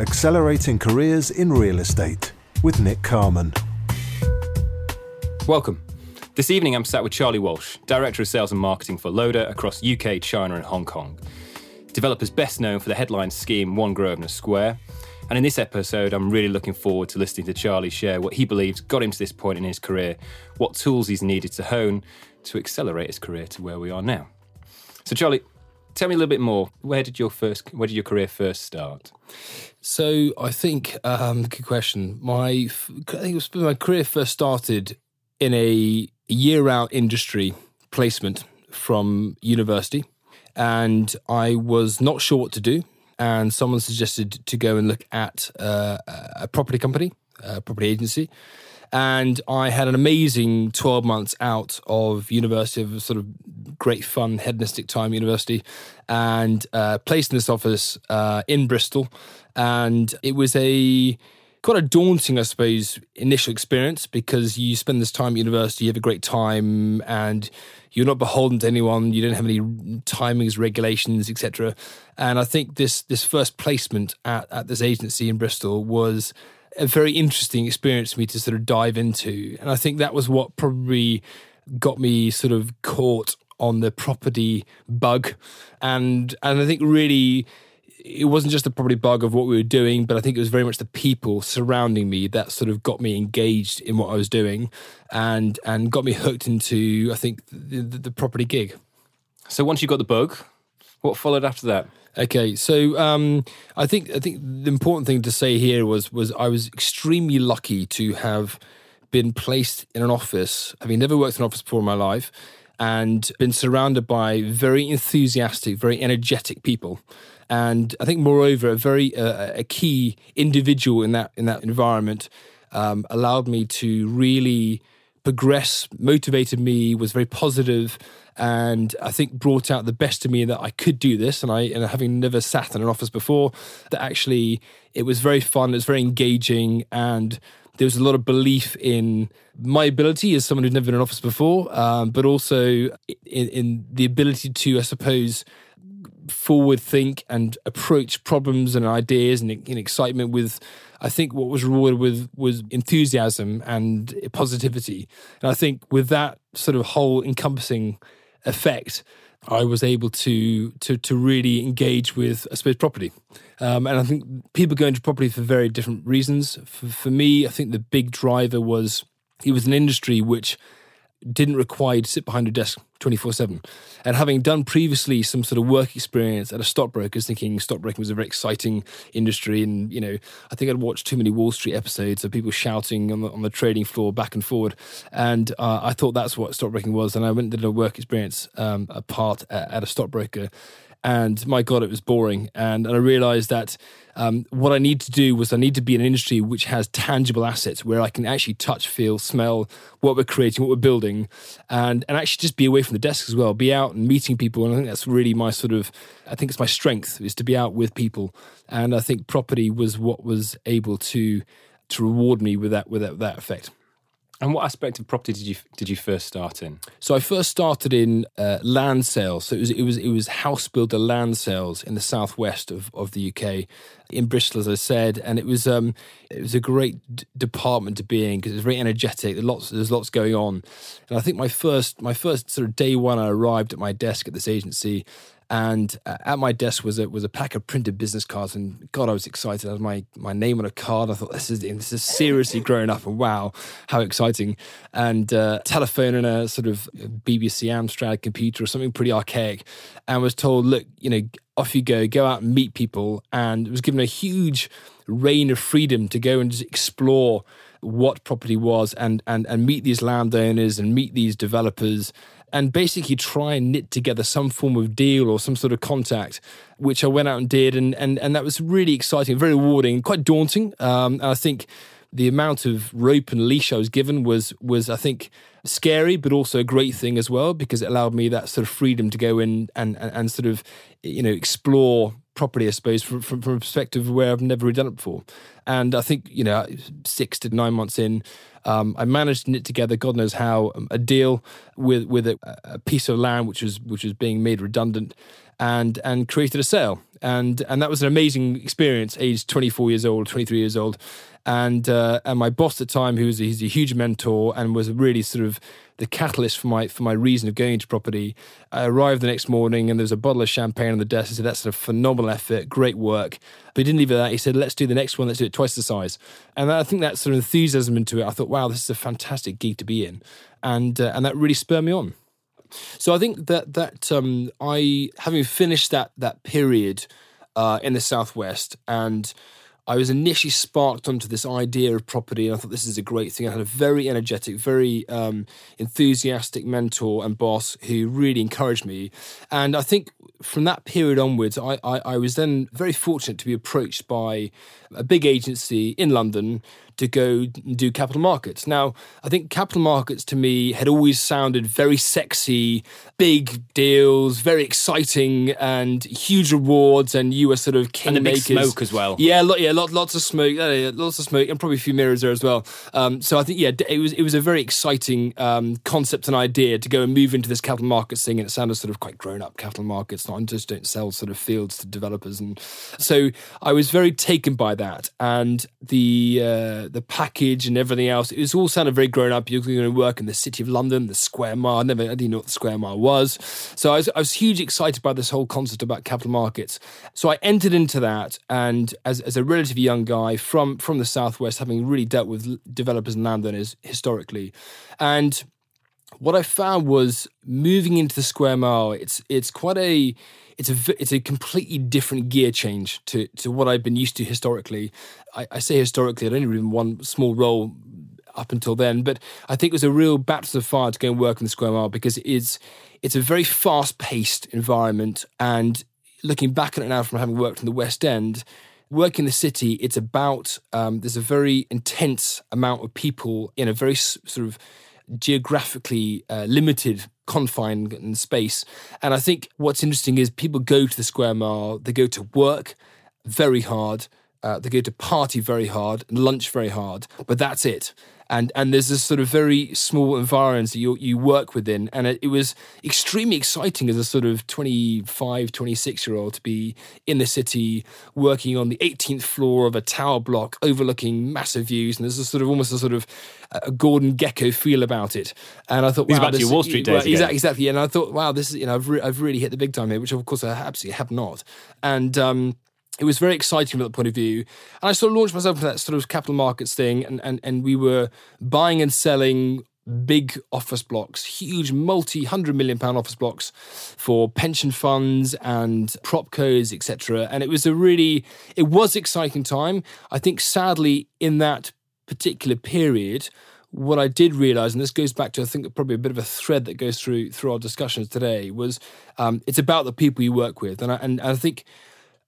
Accelerating Careers in Real Estate with Nick Carman. Welcome. This evening I'm sat with Charlie Walsh, Director of Sales and Marketing for Lodha across UK, China, and Hong Kong. Developers best known for the headline scheme One Grosvenor Square. And in this episode, I'm really looking forward to listening to Charlie share what he believes got him to this point in his career, what tools he's needed to hone to accelerate his career to where we are now. So, Charlie, tell me a little bit more. Where did your first, where did your career first start? So I think, um, good question. My, I think was my career first started in a year-round industry placement from university, and I was not sure what to do. And someone suggested to go and look at uh, a property company, a property agency. And I had an amazing 12 months out of university, of sort of great fun, hedonistic time university, and uh, placed in this office uh, in Bristol. And it was a quite a daunting, I suppose, initial experience because you spend this time at university, you have a great time, and you're not beholden to anyone. You don't have any timings, regulations, etc. And I think this this first placement at, at this agency in Bristol was a very interesting experience for me to sort of dive into. And I think that was what probably got me sort of caught on the property bug. And and I think really it wasn't just the property bug of what we were doing, but I think it was very much the people surrounding me that sort of got me engaged in what I was doing and and got me hooked into I think the, the, the property gig. So once you got the bug, what followed after that? Okay, so um, I think I think the important thing to say here was was I was extremely lucky to have been placed in an office, having never worked in an office before in my life, and been surrounded by very enthusiastic, very energetic people. And I think, moreover, a very uh, a key individual in that in that environment um, allowed me to really progress, motivated me, was very positive, and I think brought out the best of me that I could do this. And I, and having never sat in an office before, that actually it was very fun, it was very engaging, and there was a lot of belief in my ability as someone who'd never been in an office before, um, but also in, in the ability to, I suppose, forward think and approach problems and ideas and, and, excitement with I think what was rewarded with was enthusiasm and positivity. And I think with that sort of whole encompassing effect, I was able to to to really engage with I suppose property. Um, and I think people go into property for very different reasons. For, for me, I think the big driver was it was an industry which didn't require to sit behind a desk 24 7. And having done previously some sort of work experience at a stockbroker's, thinking stockbroking was a very exciting industry. And, you know, I think I'd watched too many Wall Street episodes of people shouting on the, on the trading floor back and forward. And uh, I thought that's what stockbroking was. And I went and did a work experience, um, a part at, at a stockbroker and my god, it was boring. And, and I realized that um, what I need to do was I need to be in an industry which has tangible assets where I can actually touch, feel, smell what we're creating, what we're building, and and actually just be away from the desk as well, be out and meeting people. And I think that's really my sort of, I think it's my strength is to be out with people. And I think property was what was able to to reward me with that with that, that effect. And what aspect of property did you did you first start in? So I first started in uh, land sales. So it was it was it was house builder land sales in the southwest of, of the UK, in Bristol, as I said, and it was um it was a great d- department to be in because it was very energetic. There's lots there's lots going on, and I think my first my first sort of day one I arrived at my desk at this agency, and uh, at my desk was a was a pack of printed business cards, and God, I was excited. I had my my name on a card. I thought this is this is seriously growing up, and wow, how exciting! And uh, telephone and a sort of BBC Amstrad computer or something pretty archaic, and was told, look, you know, off you go, go out and meet people, and was given a huge rein of freedom to go and just explore what property was and and and meet these landowners and meet these developers and basically try and knit together some form of deal or some sort of contact, which I went out and did, and and and that was really exciting, very rewarding, quite daunting. Um, and I think the amount of rope and leash I was given was was I think scary, but also a great thing as well because it allowed me that sort of freedom to go in and and, and sort of you know explore property, I suppose, from, from, from a perspective where I've never really done it before. And I think, you know, six to nine months in, um, I managed to knit together, God knows how, um, a deal with with a, a, piece of land which was which was being made redundant, and and created a sale. And and that was an amazing experience. Aged 24 years old, 23 years old, and uh, and my boss at the time, who was a, he's a huge mentor and was really sort of the catalyst for my for my reason of going into property. I arrived the next morning and there was a bottle of champagne on the desk. I said, "That's a phenomenal effort, great work." But he didn't leave it at that. He said, "Let's do the next one. Let's do it twice the size." And I think that sort of enthusiasm into it. I thought, "Wow, this is a fantastic gig to be in," and uh, and that really spurred me on. So I think that that um, I having finished that that period uh, in the southwest and I was initially sparked onto this idea of property, and I thought this is a great thing. I had a very energetic, very um, enthusiastic mentor and boss who really encouraged me. And I think from that period onwards, I, I, I was then very fortunate to be approached by a big agency in London to go do capital markets. Now, I think capital markets to me had always sounded very sexy, big deals, very exciting, and huge rewards. And you were sort of king and the makers. big smoke as well. Yeah, lot, yeah, lot, lots of smoke, uh, lots of smoke, and probably a few mirrors there as well. Um, so I think yeah, it was it was a very exciting um, concept and idea to go and move into this capital markets thing, and it sounded sort of quite grown up capital markets. Just don't sell sort of fields to developers, and so I was very taken by that and the. Uh, the package and everything else. It was all sounded very grown up. You're going to work in the city of London, the Square Mile. I never I didn't know what the Square Mile was. So I was, I was hugely excited by this whole concept about capital markets. So I entered into that, and as, as a relatively young guy from from the southwest, having really dealt with developers and landowners historically, and what I found was moving into the Square Mile. It's it's quite a it's a it's a completely different gear change to to what I've been used to historically. I, I say historically, I'd only been one small role up until then, but I think it was a real baptism of fire to go and work in the Square Mile because it's it's a very fast paced environment. And looking back at it now from having worked in the West End, working in the city, it's about um, there's a very intense amount of people in a very sort of geographically uh, limited confine and space. And I think what's interesting is people go to the square mile, they go to work very hard, uh, they go to party very hard, lunch very hard, but that's it and and there's this sort of very small environment that you you work within. And it, it, was extremely exciting as a sort of 25 26 year old to be in the city working on the 18th floor of a tower block overlooking massive views. And there's a sort of almost a sort of a Gordon Gekko feel about it. And I thought wow, wow, this, your Wall Street days well, exactly, exactly. And I thought wow this is you know I've, re- I've really hit the big time here which of course I absolutely have not. And um it was very exciting from that point of view. And I sort of launched myself into that sort of capital markets thing, and, and, and we were buying and selling big office blocks, huge multi hundred million pound office blocks for pension funds and propcos, etc. And it was a really, it was exciting time. I think sadly in that particular period, what I did realize, and this goes back to I think probably a bit of a thread that goes through through our discussions today, was um, it's about the people you work with, and I, and, and I think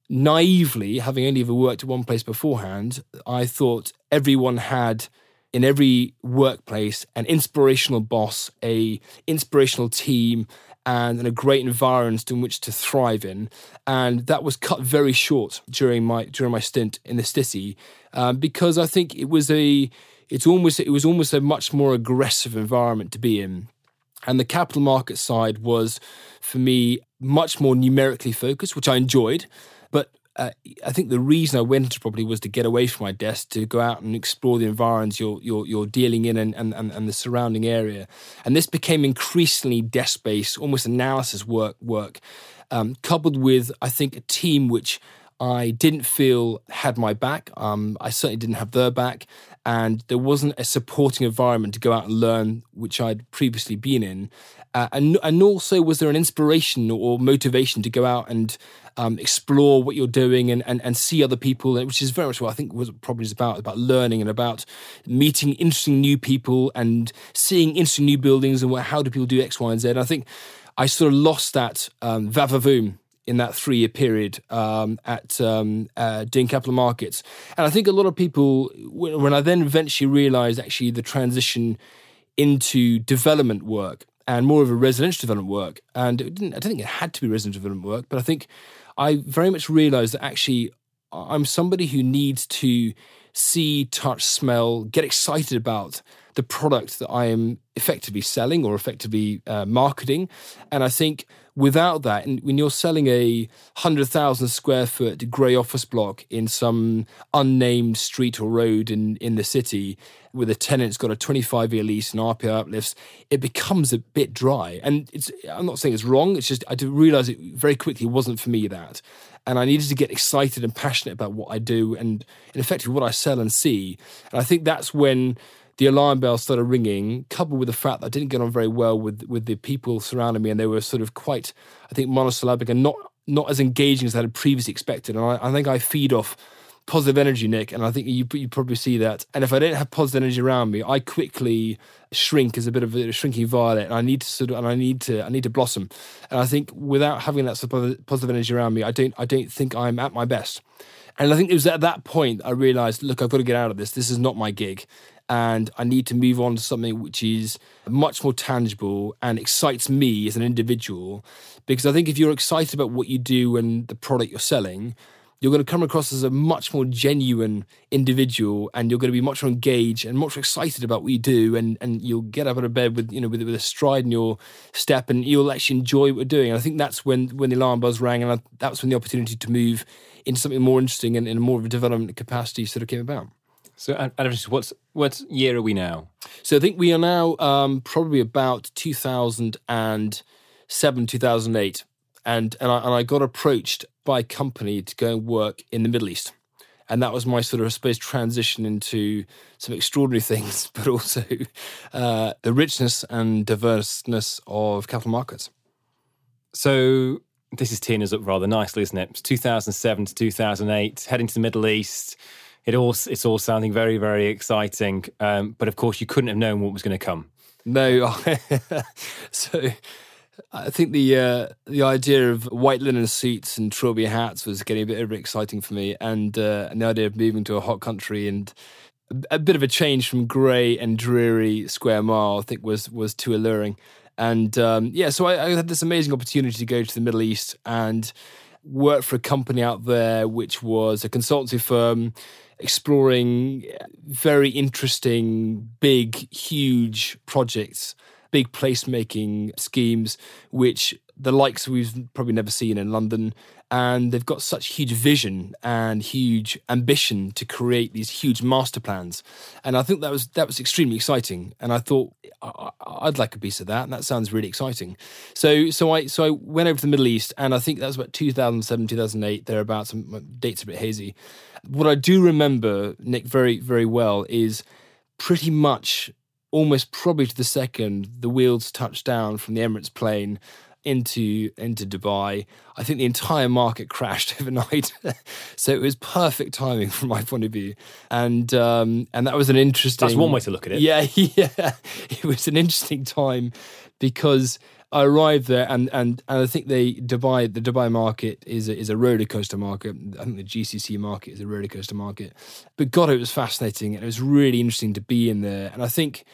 naively, having only ever worked at one place beforehand, I thought everyone had in every workplace an inspirational boss, a inspirational team, and, a great environment in which to thrive in. And that was cut very short during my during my stint in the city um, because I think it was a it's almost it was almost a much more aggressive environment to be in. And the capital market side was, for me, much more numerically focused, which I enjoyed. Uh, I think the reason I went into property was to get away from my desk, to go out and explore the environments you're you're, you're dealing in and, and, and the surrounding area. And this became increasingly desk based, almost analysis work work, um, coupled with I think a team which I didn't feel had my back. Um, I certainly didn't have their back, and there wasn't a supporting environment to go out and learn, which I'd previously been in. Uh, and and also, was there an inspiration or motivation to go out and um, explore what you're doing and, and, and see other people, which is very much what I think was probably is about, about learning and about meeting interesting new people and seeing interesting new buildings and what, how do people do X, Y, and Z. And I think I sort of lost that um, vavavoom in that three year period um, at um, uh, doing capital markets. And I think a lot of people, when I then eventually realized actually the transition into development work and more of a residential development work, and it didn't, I don't think it had to be residential development work, but I think I very much realized that actually I'm somebody who needs to see, touch, smell, get excited about the product that I am effectively selling or effectively uh, marketing. And I think without that, and when you're selling a 100,000 square foot grey office block in some unnamed street or road in, in the city, with a tenant's got a 25 year lease and RPI uplifts, it becomes a bit dry. And it's I'm not saying it's wrong, it's just I did realize it very quickly wasn't for me that. And I needed to get excited and passionate about what I do and, and effectively what I sell and see. And I think that's when the alarm bells started ringing, coupled with the fact that I didn't get on very well with with the people surrounding me, and they were sort of quite, I think, monosyllabic and not not as engaging as I had previously expected. And I, I think I feed off positive energy, Nick, and I think you you probably see that. And if I don't have positive energy around me, I quickly shrink as a bit of a shrinking violet, and I need to sort of and I need to I need to blossom. And I think without having that sort of positive energy around me, I don't I don't think I'm at my best. And I think it was at that point I realized, look, I've got to get out of this. This is not my gig. And I need to move on to something which is much more tangible and excites me as an individual. Because I think if you're excited about what you do and the product you're selling, you're going to come across as a much more genuine individual and you're going to be much more engaged and much more excited about what you do and, and you'll get up out of bed with you know with, with a stride in your step and you'll actually enjoy what you're doing and I think that's when when the alarm buzz rang and I, that's when the opportunity to move into something more interesting and in more of a development capacity sort of came about. So, Adam, what's what year are we now? So, I think we are now um, probably about 2007, 2008 and and I, and I got approached by a company to go and work in the Middle East. And that was my sort of, I suppose, transition into some extraordinary things, but also uh, the richness and diverseness of capital markets. So this is teeing us up rather nicely, isn't it? It's 2007 to 2008, heading to the Middle East. It all it's all sounding very very exciting, um, but of course you couldn't have known what was going to come. No, so I think the uh, the idea of white linen suits and trilby hats was getting a bit overexciting for me, and uh, and the idea of moving to a hot country and a, bit of a change from grey and dreary square mile, I think was was too alluring. And um, yeah, so I, I, had this amazing opportunity to go to the Middle East and work for a company out there, which was a consultancy firm exploring very interesting, big, huge projects big placemaking schemes, which the likes we've probably never seen in London. And they've got such huge vision and huge ambition to create these huge master plans. And I think that was that was extremely exciting. And I thought I, would like a piece of that. And that sounds really exciting. So so I so I went over to the Middle East, and I think that was about 2007, 2008, thereabouts. Some dates a bit hazy. What I do remember, Nick, very very well is pretty much almost probably to the second the wheels touched down from the Emirates plane into into Dubai. I think the entire market crashed overnight, so it was perfect timing from my point of view, and um, and that was an interesting. That's one way to look at it. Yeah, yeah, it was an interesting time because I arrived there, and and and I think the Dubai the Dubai market is a, is a roller coaster market. I think the GCC market is a roller coaster market. But God, it was fascinating, and it was really interesting to be in there. And I think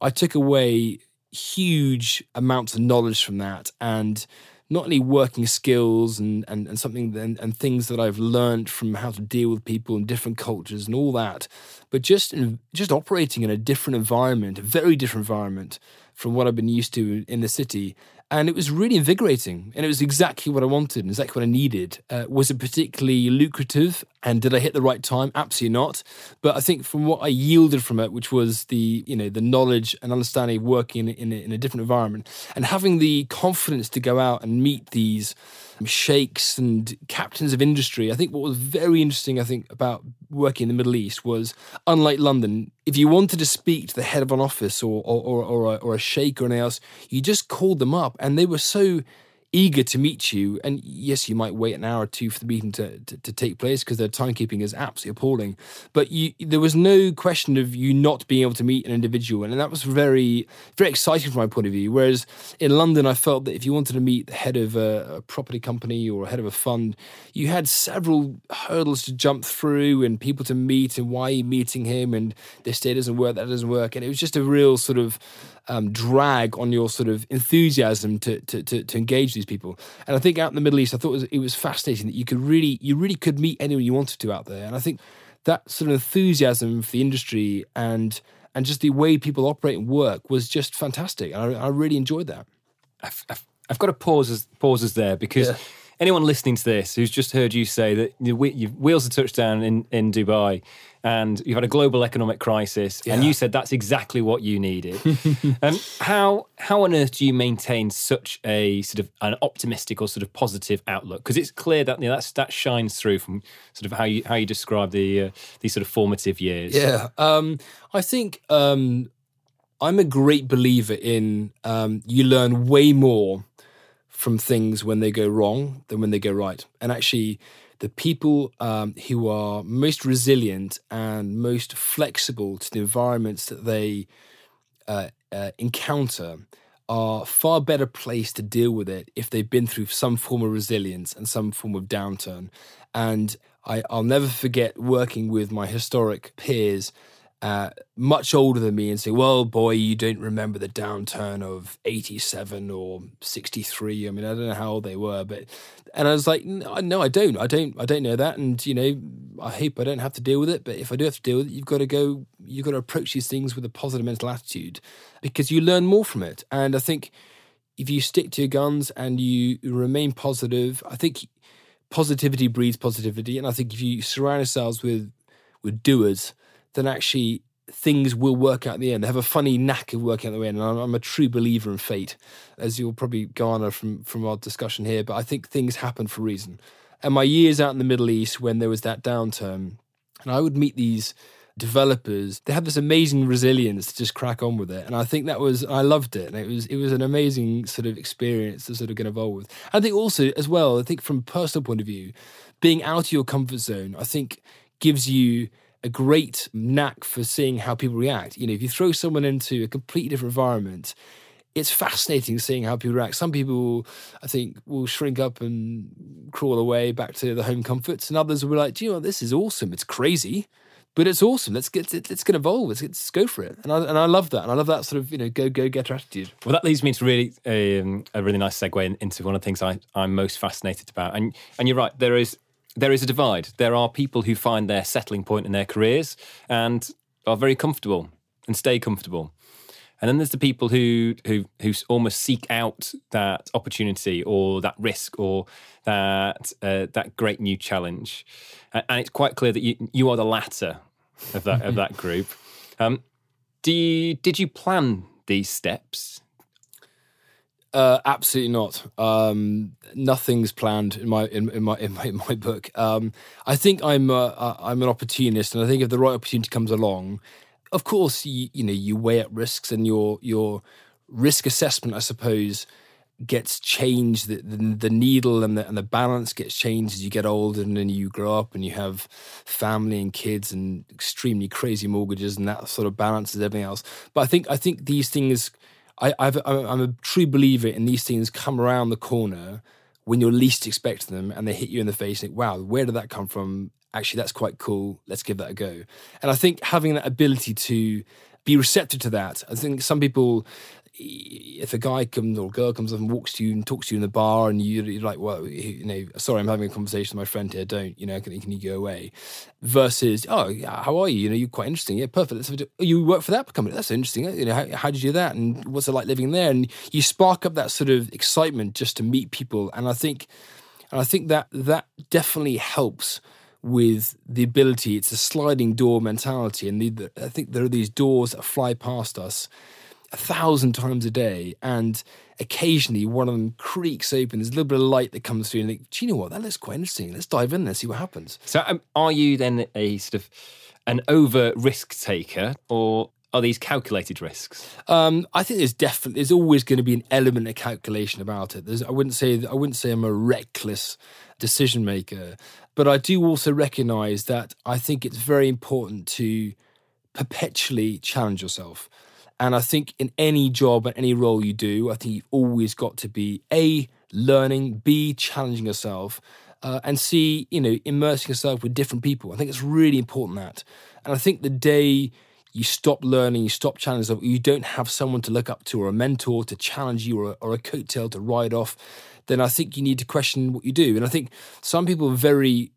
I took away huge amounts of knowledge from that, and not only working skills and and, and something and, and things that I've learned from how to deal with people in different cultures and all that, but just in, just operating in a different environment, a very different environment from what I've been used to in the city. And it was really invigorating. And it was exactly what I wanted and exactly what I needed. Uh, was it particularly lucrative? And did I hit the right time? Absolutely not. But I think from what I yielded from it, which was the, you know, the knowledge and understanding of working in, in, a, in a different environment and having the confidence to go out and meet these sheikhs and captains of industry. I think what was very interesting, I think, about working in the Middle East was, unlike London, if you wanted to speak to the head of an office or or or, or, a, or a sheikh or anything else, you just called them up, and they were so eager to meet you. And yes, you might wait an hour or two for the meeting to, to, to take place because their timekeeping is absolutely appalling. But you, there was no question of you not being able to meet an individual. And that was very, very exciting from my point of view. Whereas in London, I felt that if you wanted to meet the head of a, a property company or head of a fund, you had several hurdles to jump through and people to meet and why are you meeting him and this day doesn't work, that doesn't work. And it was just a real sort of um, drag on your sort of enthusiasm to, to, to, to, engage these people. And I think out in the Middle East, I thought it was, it was fascinating that you could really, you really could meet anyone you wanted to out there. And I think that sort of enthusiasm for the industry and and just the way people operate and work was just fantastic. I, I really enjoyed that. I've, I've, I've got to pause as pauses there because yeah. Anyone listening to this who's just heard you say that your wheels are touched down in, in Dubai and you've had a global economic crisis, yeah. and you said that's exactly what you needed. um, how how on earth do you maintain such a sort of an optimistic or sort of positive outlook? Because it's clear that you know, that's, that shines through from sort of how you how you describe the uh, these sort of formative years. Yeah, um, I think um, I'm a great believer in um, you learn way more from things when they go wrong than when they go right, and actually the people um, who are most resilient and most flexible to the environments that they uh, uh, encounter are far better placed to deal with it if they've been through some form of resilience and some form of downturn. And I, I'll never forget working with my historic peers uh, much older than me and say, well, boy, you don't remember the downturn of 87 or 63. I mean, I don't know how old they were, but, and I was like, no, I don't. I don't, I don't know that. And, you know, I hope I don't have to deal with it. But if I do have to deal with it, you've got to go, you've got to approach these things with a positive mental attitude because you learn more from it. And I think if you stick to your guns and you remain positive, I think positivity breeds positivity. And I think if you surround yourselves with, with doers, then actually things will work out in the end. They have a funny knack of working out the end. And I'm, I'm, a true believer in fate, as you'll probably garner from, from our discussion here. But I think things happen for a reason. And my years out in the Middle East when there was that downturn, and I would meet these developers, they had this amazing resilience to just crack on with it. And I think that was I loved it. And it was it was an amazing sort of experience to sort of get involved with. I think also as well, I think from a personal point of view, being out of your comfort zone, I think gives you a great knack for seeing how people react. You know, if you throw someone into a completely different environment, it's fascinating seeing how people react. Some people, I think, will shrink up and crawl away back to the home comforts, and others will be like, "Do you know, this is awesome. It's crazy." But it's awesome. Let's get let's get involved. Let's, let's go for it. And I and I love that. And I love that sort of you know go go get attitude. Well, that leads me to really um, a really nice segue into one of the things I I'm most fascinated about. And and you're right. There is there is a divide. There are people who find their settling point in their careers and are very comfortable and stay comfortable. And then there's the people who who who almost seek out that opportunity or that risk or that uh, that great new challenge. And it's quite clear that you you are the latter of that of that group. Um, do you, did you plan these steps? Uh, absolutely not. Um, nothing's planned in my in, in my in my, in my book. Um, I think I'm a, I'm an opportunist, and I think if the right opportunity comes along, of course you you know you weigh up risks, and your your risk assessment, I suppose, gets changed. The, the, the needle and the and the balance gets changed as you get older, and then you grow up, and you have family and kids, and extremely crazy mortgages, and that sort of balances everything else. But I think I think these things I, I've, I'm a true believer in these things come around the corner when you're least expecting them and they hit you in the face think, wow, where did that come from? Actually, that's quite cool. Let's give that a go. And I think having that ability to be receptive to that, I think some people if a guy comes or a girl comes up and walks to you and talks to you in the bar and you, are like, well, you know, sorry, I'm having a conversation with my friend here. Don't, you know, can, can you go away? Versus, oh, yeah, how are you? You know, you're quite interesting. Yeah, perfect. Let's oh, you work for that company. That's interesting. You know, how, how did you do that? And what's it like living there? And you spark up that sort of excitement just to meet people. And I think, and I think that that definitely helps with the ability. It's a sliding door mentality, and the, I think there are these doors that fly past us a thousand times a day, and occasionally one of them creaks open. There's a little bit of light that comes through, and think, do you know what? That looks quite interesting. Let's dive in there, see what happens. So, um, are you then a sort of an over risk taker, or are these calculated risks? Um, I think there's definitely there's always going to be an element of calculation about it. There's, I wouldn't say I wouldn't say I'm a reckless decision maker, but I do also recognise that I think it's very important to perpetually challenge yourself. And I think in any job and any role you do, I think you've always got to be A, learning, B, challenging yourself, uh, and C, you know, immersing yourself with different people. I think it's really important that. And I think the day you stop learning, you stop challenging yourself, you don't have someone to look up to or a mentor to challenge you or a, or a coattail to ride off, then I think you need to question what you do. And I think some people are very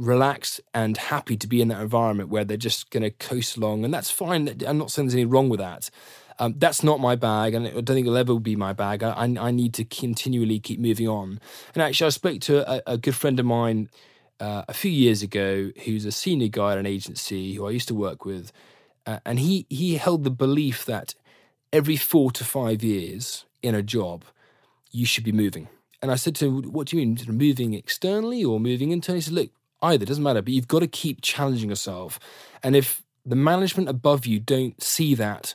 relaxed and happy to be in that environment where they're just going to coast along, and that's fine. I'm not saying there's anything wrong with that. Um, that's not my bag, and I don't think it'll ever be my bag. I, I, need to continually keep moving on. And actually, I spoke to a, a good friend of mine uh, a few years ago who's a senior guy at an agency who I used to work with, uh, and he he held the belief that every four to five years in a job, you should be moving. And I said to him, "What do you mean, moving externally or moving internally?" He said, "Look, either doesn't matter, but you've got to keep challenging yourself. And if the management above you don't see that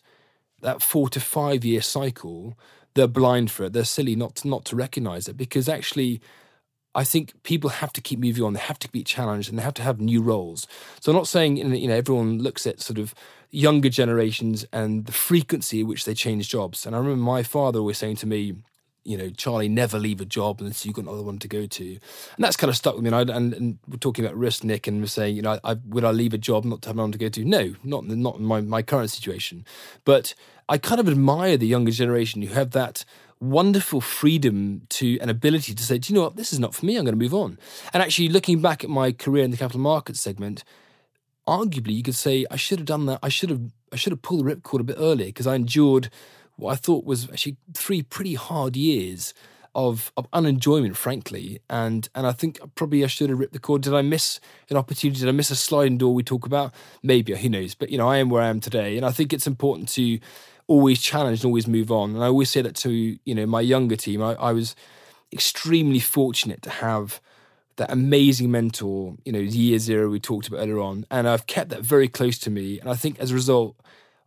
that four to five year cycle, they're blind for it. They're silly not to, not to recognize it because actually, I think people have to keep moving on. They have to be challenged and they have to have new roles. So I'm not saying you know everyone looks at sort of younger generations and the frequency at which they change jobs. And I remember my father always saying to me, you know, Charlie, never leave a job unless you've got another one to go to. And that's kind of stuck with me. And, I, and, and we're talking about risk, Nick, and we're saying, you know, I, would I leave a job not to have another one to go to? No, not, not in my, my current situation. But I kind of admire the younger generation who have that wonderful freedom to an ability to say, do you know what, this is not for me, I'm going to move on. And actually, looking back at my career in the capital markets segment, arguably you could say I should have done that. I should have I should have pulled the ripcord a bit earlier because I endured what I thought was actually three pretty hard years of of unenjoyment, frankly. And and I think probably I should have ripped the cord. Did I miss an opportunity? Did I miss a sliding door we talk about? Maybe, who knows? But you know, I am where I am today. And I think it's important to always challenge and always move on. And I always say that to, you know, my younger team. I, I was extremely fortunate to have that amazing mentor, you know, year zero we talked about earlier on. And I've kept that very close to me. And I think as a result,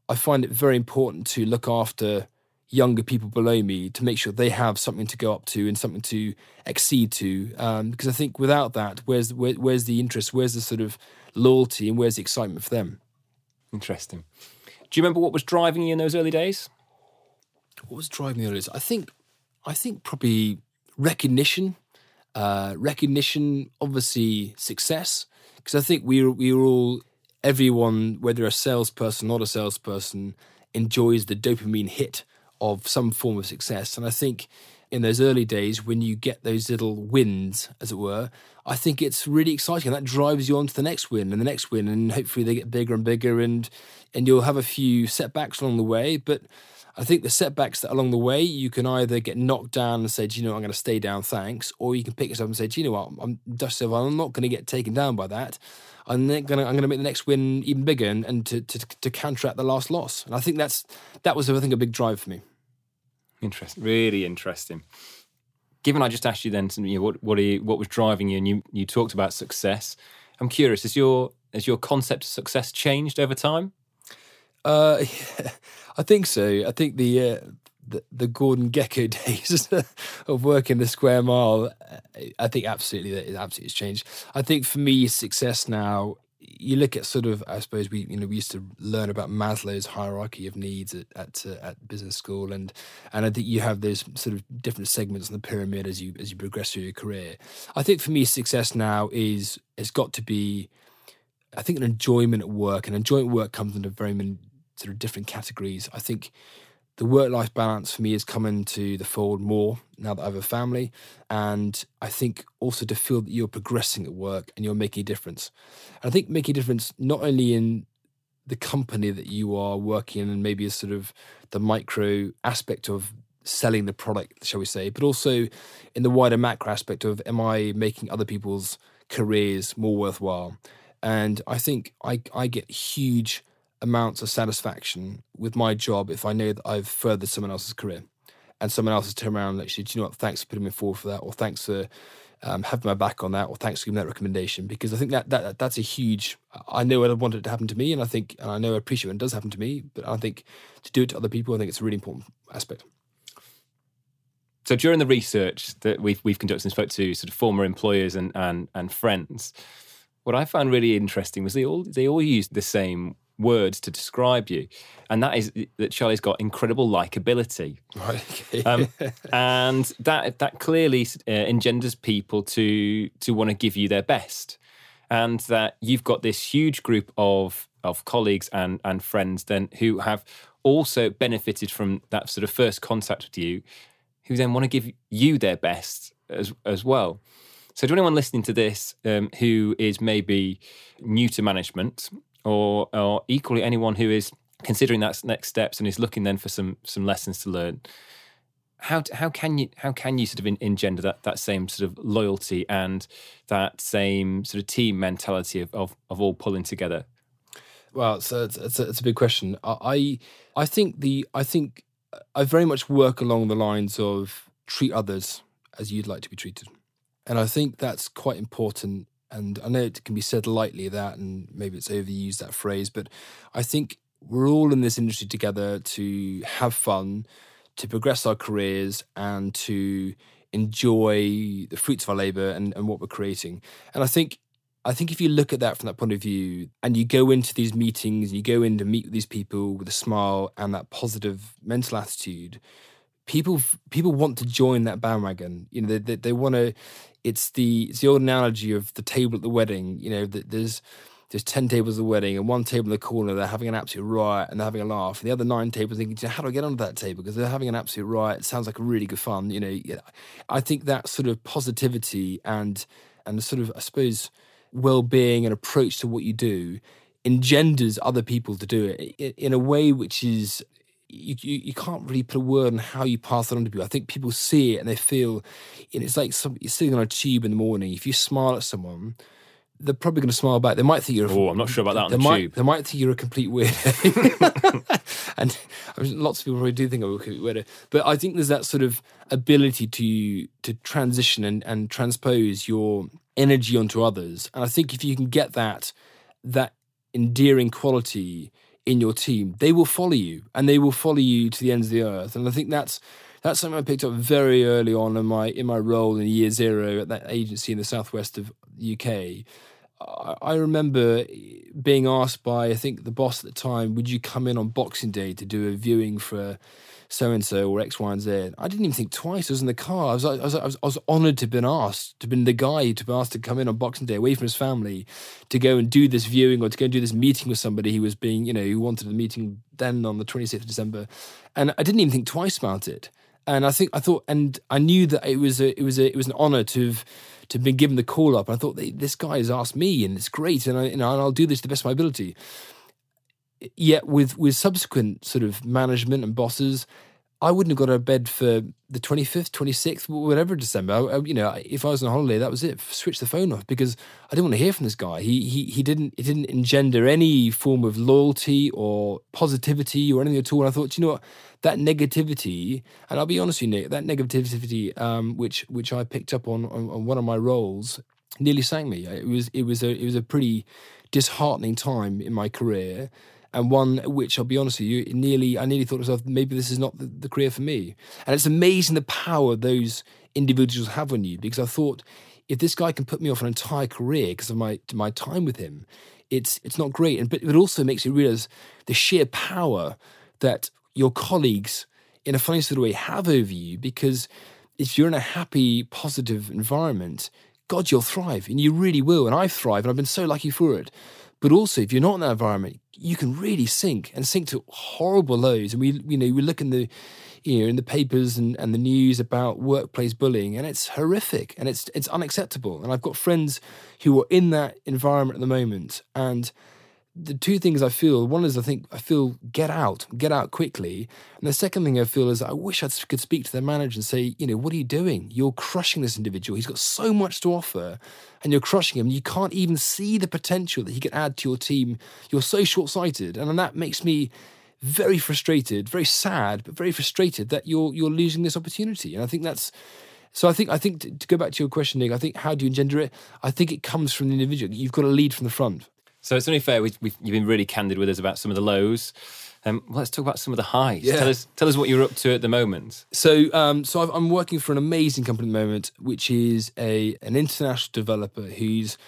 I find it very important to look after younger people below me to make sure they have something to go up to and something to exceed to. Um, because I think without that, where's where, where's the interest? Where's the sort of loyalty and where's the excitement for them? Interesting. Do you remember what was driving you in those early days? What was driving me in those? I think, I think probably recognition, uh, recognition, obviously success. Because I think we we were all everyone, whether a salesperson or not a salesperson, enjoys the dopamine hit of some form of success. And I think in those early days, when you get those little wins, as it were, I think it's really exciting. And that drives you on to the next win and the next win, and hopefully they get bigger and bigger, and and you'll have a few setbacks along the way. But I think the setbacks that along the way, you can either get knocked down and say, "Do you know? I'm going to stay down, thanks," or you can pick yourself up and say, "Do you know what, I'm Dust I'm not going to get taken down by that. I'm going to I'm going to make the next win even bigger and, and to, to to counteract the last loss." And I think that's that was I think a big drive for me. Interesting, really interesting. Given I just asked you then, you know, what what, you, what was driving you, and you you talked about success. I'm curious, has your has your concept of success changed over time? Uh, yeah, I think so. I think the uh, the, the Gordon Gekko days of working the square mile, I think absolutely that it absolutely has changed. I think for me, success now you look at sort of, I suppose we, you know, we used to learn about Maslow's hierarchy of needs at at, uh, at business school, and and I think you have those sort of different segments on the pyramid as you as you progress through your career. I think for me, success now is has got to be, I think, an enjoyment at work, and enjoyment at work comes into very many sort of different categories. I think the work life balance for me is coming to the fold more now that I have a family. And I think also to feel that you're progressing at work and you're making a difference. And I think making a difference not only in the company that you are working in and maybe a sort of the micro aspect of selling the product, shall we say, but also in the wider macro aspect of am I making other people's careers more worthwhile? And I think I, I get huge amounts of satisfaction with my job if I know that I've furthered someone else's career and someone else has turned around and actually, do you know what, thanks for putting me forward for that, or thanks for um, having my back on that, or thanks for giving that recommendation. Because I think that, that that's a huge, I know I want it to happen to me, and I think, and I know I appreciate when it does happen to me, but I think to do it to other people, I think it's a really important aspect. So during the research that we've we've conducted and spoke to sort of former employers and and and friends, what I found really interesting was they all they all used the same words to describe you, and that is that Charlie's got incredible likability, right? Um, and that that clearly uh, engenders people to to want to give you their best, and that you've got this huge group of of colleagues and and friends then who have also benefited from that sort of first contact with you, who then want to give you their best as as well. So, to anyone listening to this um, who is maybe new to management, or or equally anyone who is considering that next steps and is looking then for some some lessons to learn, how how can you how can you sort of engender that that same sort of loyalty and that same sort of team mentality of of, of all pulling together? Well, so it's, it's, a, it's a big question. I I think the I think I very much work along the lines of treat others as you'd like to be treated, and I think that's quite important. And I know it can be said lightly that, and maybe it's overused that phrase, but I think we're all in this industry together to have fun, to progress our careers, and to enjoy the fruits of our labor and, and what we're creating. And I think I think if you look at that from that point of view and you go into these meetings and you go in to meet with these people with a smile and that positive mental attitude, people people want to join that bandwagon. You know, they, they, they want to. It's the it's the old analogy of the table at the wedding. You know, that there's there's 10 tables at the wedding and one table in the corner they're having an absolute riot and they're having a laugh and the other nine tables thinking how do i get onto that table because they're having an absolute riot it sounds like a really good fun you know i think that sort of positivity and and the sort of i suppose well-being and approach to what you do engenders other people to do it in a way which is you, you, you, can't really put a word on how you pass it on to people. I think people see it and they feel, it's like some, you're sitting on a tube in the morning. If you smile at someone, they're probably going to smile back. They might think you're. Oh, I'm not sure about that on they the might, tube. They might think you're a complete weirdo, and I mean, lots of people probably do think I'm a complete weirdo. But I think there's that sort of ability to to transition and, and transpose your energy onto others, and I think if you can get that that endearing quality in your team, they will follow you, and they will follow you to the ends of the earth. And I think that's that's something I picked up very early on in my in my role in year zero at that agency in the southwest of UK. I remember being asked by I think the boss at the time, "Would you come in on Boxing Day to do a viewing for so and so or X, Y, and Z. I didn't even think twice. I was in the car. I was I was I was, I was honoured to have been asked to have been the guy to be asked to come in on Boxing Day away from his family to go and do this viewing or to go and do this meeting with somebody who was being you know who wanted the meeting then on the twenty sixth of December, and I didn't even think twice about it. And I think I thought, and I knew that it was a it was a it was an honour to have to have been given the call up. I thought this guy has asked me, and it's great, and I you know and I'll do this to the best of my ability. Yet with with subsequent sort of management and bosses, I wouldn't have got out of bed for the 25th, 26th, whatever December. I, you know, if I was on holiday, that was it. Switch the phone off because I didn't want to hear from this guy. He he he didn't it didn't engender any form of loyalty or positivity or anything at all. And I thought, you know what, that negativity, and I'll be honest with you, Nick, that negativity, um, which which I picked up on, on on one of my roles, nearly sank me. It was it was a it was a pretty disheartening time in my career and one which I'll be honest with you, nearly I nearly thought to myself, maybe this is not the, the career for me. And it's amazing the power those individuals have on you because I thought if this guy can put me off an entire career because of my my time with him, it's it's not great. And but it also makes you realize the sheer power that your colleagues, in a funny sort of way, have over you because if you're in a happy, positive environment, God, you'll thrive, and you really will. And I thrive, and I've been so lucky for it. But also, if you're not in that environment, you can really sink and sink to horrible lows. And we, you know, we look in the, you know, in the papers and, and the news about workplace bullying, and it's horrific and it's it's unacceptable. And I've got friends who are in that environment at the moment, and the two things I feel one is I think I feel get out, get out quickly. And the second thing I feel is I wish I could speak to their manager and say, you know, what are you doing? You're crushing this individual. He's got so much to offer and you're crushing him. You can't even see the potential that he could add to your team. You're so short sighted. And that makes me very frustrated, very sad, but very frustrated that you're you're losing this opportunity. And I think that's so I think I think to, to go back to your question, Nick, I think how do you engender it? I think it comes from the individual. You've got to lead from the front. So it's only fair we've, we've, you've been really candid with us about some of the lows. Um, let's talk about some of the highs. Yeah. Tell us, tell us what you're up to at the moment. So, um, so i am working for an amazing company at the moment, which is a an international developer who's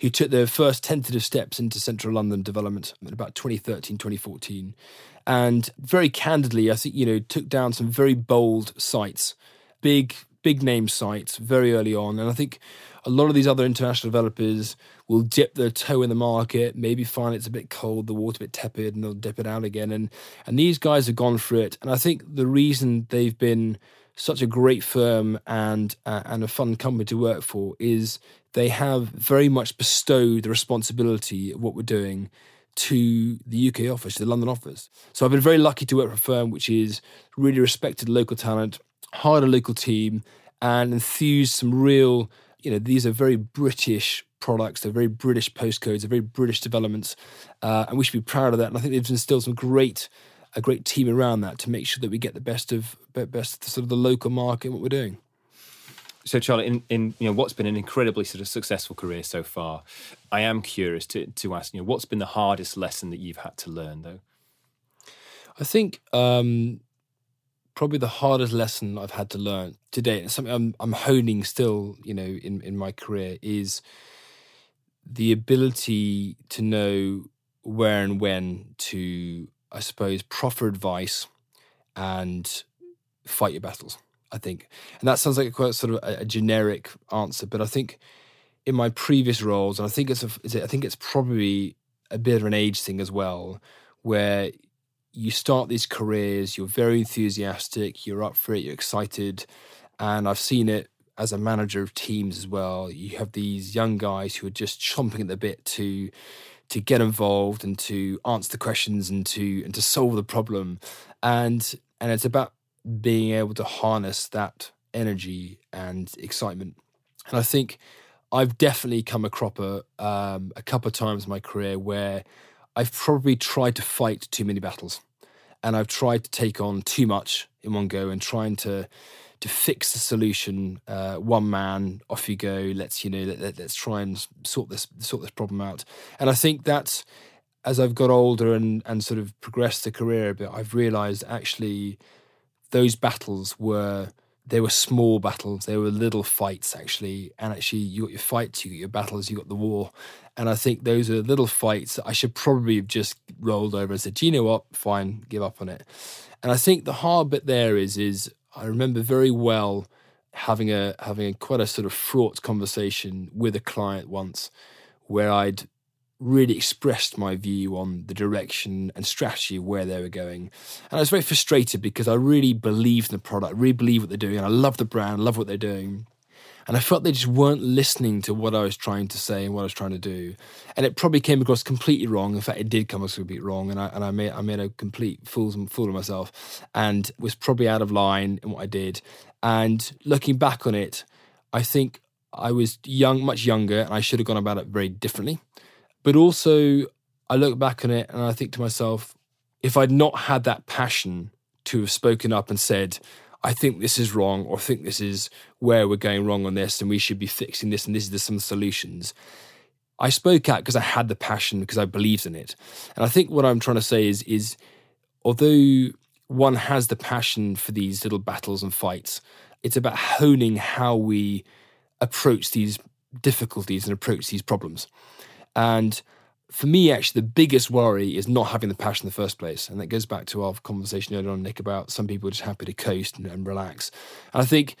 who took their first tentative steps into central London development in about 2013, 2014, and very candidly, I think you know took down some very bold sites, big big name sites very early on, and I think a lot of these other international developers will dip their toe in the market, maybe find it's a bit cold, the water a bit tepid, and they'll dip it out again. And and these guys have gone for it. And I think the reason they've been such a great firm and uh, and a fun company to work for is they have very much bestowed the responsibility of what we're doing to the UK office, the London office. So I've been very lucky to work for a firm which is really respected local talent, hired a local team, and enthused some real, you know, these are very British products, they're very British postcodes, they're very British developments, uh, and we should be proud of that. And I think they've instilled some great, a great team around that to make sure that we get the best of best sort of the local market what we're doing. So, Charlie, in, in you know what's been an incredibly sort of successful career so far, I am curious to to ask you know what's been the hardest lesson that you've had to learn though. I think um, probably the hardest lesson I've had to learn today, and something I'm, I'm honing still, you know, in, in my career is the ability to know where and when to, I suppose, proffer advice and fight your battles. I think, and that sounds like a quite sort of a, a generic answer, but I think in my previous roles, and I think it's a, I think it's probably a bit of an age thing as well, where you start these careers, you're very enthusiastic, you're up for it, you're excited. And I've seen it as a manager of teams as well. You have these young guys who are just chomping at the bit to to get involved and to answer the questions and to and to solve the problem. And and it's about being able to harness that energy and excitement. And I think I've definitely come a cropper um, a couple of times in my career where I've probably tried to fight too many battles, and I've tried to take on too much in one go and trying to to fix the solution. Uh, one man, off you go. Let's you know let, let's try and sort this sort this problem out. And I think that's as I've got older and and sort of progressed the career a bit, I've realised actually those battles were they were small battles. They were little fights, actually. And actually, you got your fights, you got your battles, you got the war. And I think those are little fights that I should probably have just rolled over and said, you know what? Fine, give up on it. And I think the hard bit there is, is I remember very well having a having a quite a sort of fraught conversation with a client once where I'd really expressed my view on the direction and strategy of where they were going. And I was very frustrated because I really believed in the product, really believe what they're doing, and I love the brand, I love what they're doing. And I felt they just weren't listening to what I was trying to say and what I was trying to do. And it probably came across completely wrong. In fact, it did come across completely wrong. And I, and I, made, I made a complete fool, fool of myself and was probably out of line in what I did. And looking back on it, I think I was young, much younger, and I should have gone about it very differently. But also, I look back on it and I think to myself, if I'd not had that passion to have spoken up and said, I think this is wrong, or I think this is where we're going wrong on this, and we should be fixing this, and this is some solutions. I spoke out because I had the passion, because I believed in it. And I think what I'm trying to say is, is although one has the passion for these little battles and fights, it's about honing how we approach these difficulties and approach these problems. And for me, actually, the biggest worry is not having the passion in the first place. And that goes back to our conversation earlier on, Nick, about some people just happy to coast and, and relax. And I think,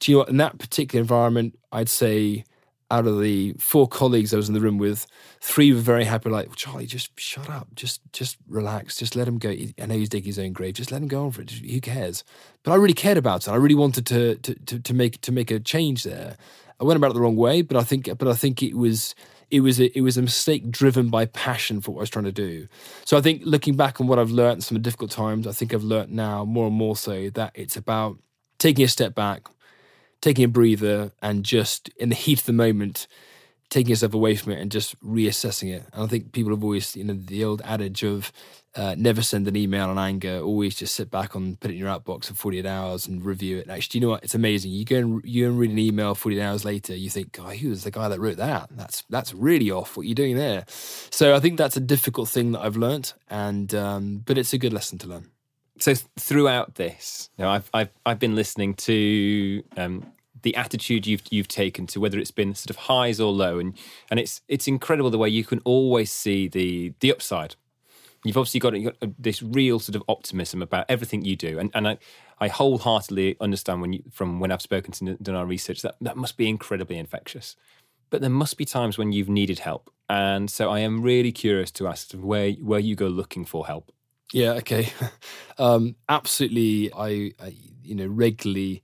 do you know in that particular environment, I'd say out of the four colleagues I was in the room with, three were very happy, like, Charlie, just shut up. Just just relax. Just let him go. I know he's digging his own grave. Just let him go on for it. Who cares? But I really cared about it. I really wanted to to to, to make to make a change there. I went about it the wrong way, but I think but I think it was it was a, it was a mistake driven by passion for what I was trying to do. So I think looking back on what I've learned some difficult times, I think I've learned now more and more so that it's about taking a step back, taking a breather, and just in the heat of the moment, taking yourself away from it and just reassessing it. And I think people have always, you know, the old adage of uh, never send an email on anger. Always just sit back and put it in your outbox for 48 hours and review it. And actually, you know what? It's amazing. You go and you and read an email 48 hours later. You think, God, who was the guy that wrote that? That's that's really off. What you're doing there. So I think that's a difficult thing that I've learned, and um, but it's a good lesson to learn. So throughout this, you know, I've I've I've been listening to um, the attitude you've you've taken to whether it's been sort of highs or low, and and it's it's incredible the way you can always see the the upside You've obviously got, you've got this real sort of optimism about everything you do, and and I, I wholeheartedly understand when you from when I've spoken to done our research that that must be incredibly infectious. But there must be times when you've needed help, and so I am really curious to ask where where you go looking for help. Yeah, okay. um, absolutely. I, I, you know, regularly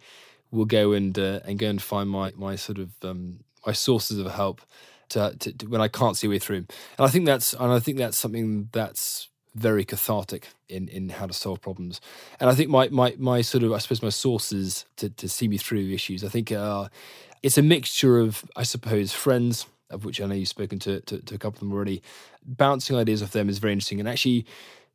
will go and uh, and go and find my my sort of um, my sources of help to, to, to, when I can't see a way through. And I think that's and I think that's something that's very cathartic in in how to solve problems. And I think my my my sort of I suppose my sources to to see me through issues. I think uh, it's a mixture of I suppose friends of which I know you've spoken to, to, to a couple of them already. Bouncing ideas off them is very interesting, and actually,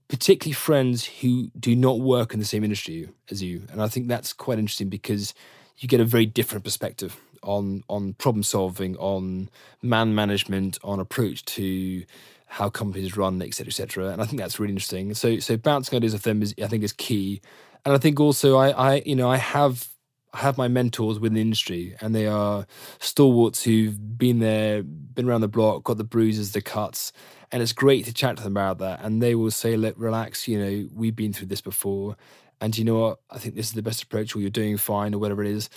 particularly friends who do not work in the same industry as you. And I think that's quite interesting because you get a very different perspective on on problem solving, on man management, on approach to how companies run, et cetera, et cetera. And I think that's really interesting. So so bouncing ideas off them is I think is key. And I think also I I you know I have I have my mentors within the industry, and they are stalwarts who've been there, been around the block, got the bruises, the cuts, and it's great to chat to them about that. And they will say, "Look, relax. You know, we've been through this before, and you know what? I think this is the best approach, or you're doing fine, or whatever it is."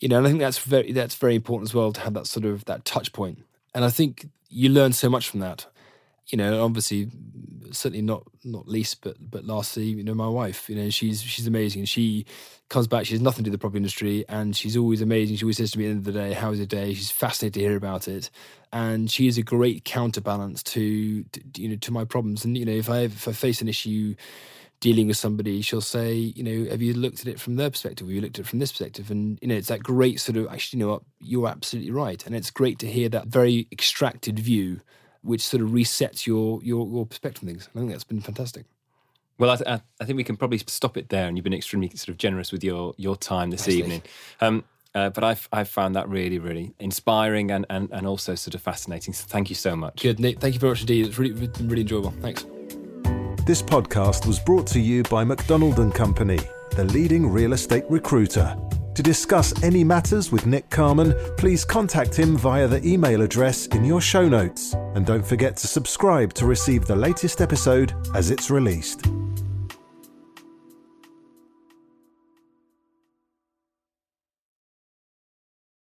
You know, and I think that's very that's very important as well to have that sort of that touch point. And I think you learn so much from that you know, obviously, certainly not not least, but but lastly, you know, my wife. You know, she's she's amazing. She comes back. She has nothing to do with the property industry, and she's always amazing. She always says to me at the end of the day, "How was your day?" She's fascinated to hear about it, and she is a great counterbalance to, to you know to my problems. And you know, if I if I face an issue dealing with somebody, she'll say, you know, have you looked at it from their perspective? Have you looked at it from this perspective? And, you know, it's that great sort of, actually, you know what, you're absolutely right. And it's great to hear that very extracted view which sort of resets your your, your perspective on things. I think that's been fantastic. Well, I, th- I, think we can probably stop it there, and you've been extremely sort of generous with your your time this evening. Um, uh, but I've I've found that really really inspiring and, and and also sort of fascinating. So thank you so much. Good, Nick. Thank you very much indeed. It's really really enjoyable. Thanks. This podcast was brought to you by Macdonald and Company, the leading real estate recruiter. To discuss any matters with Nick Carman, please contact him via the email address in your show notes. And don't forget to subscribe to receive the latest episode as it's released.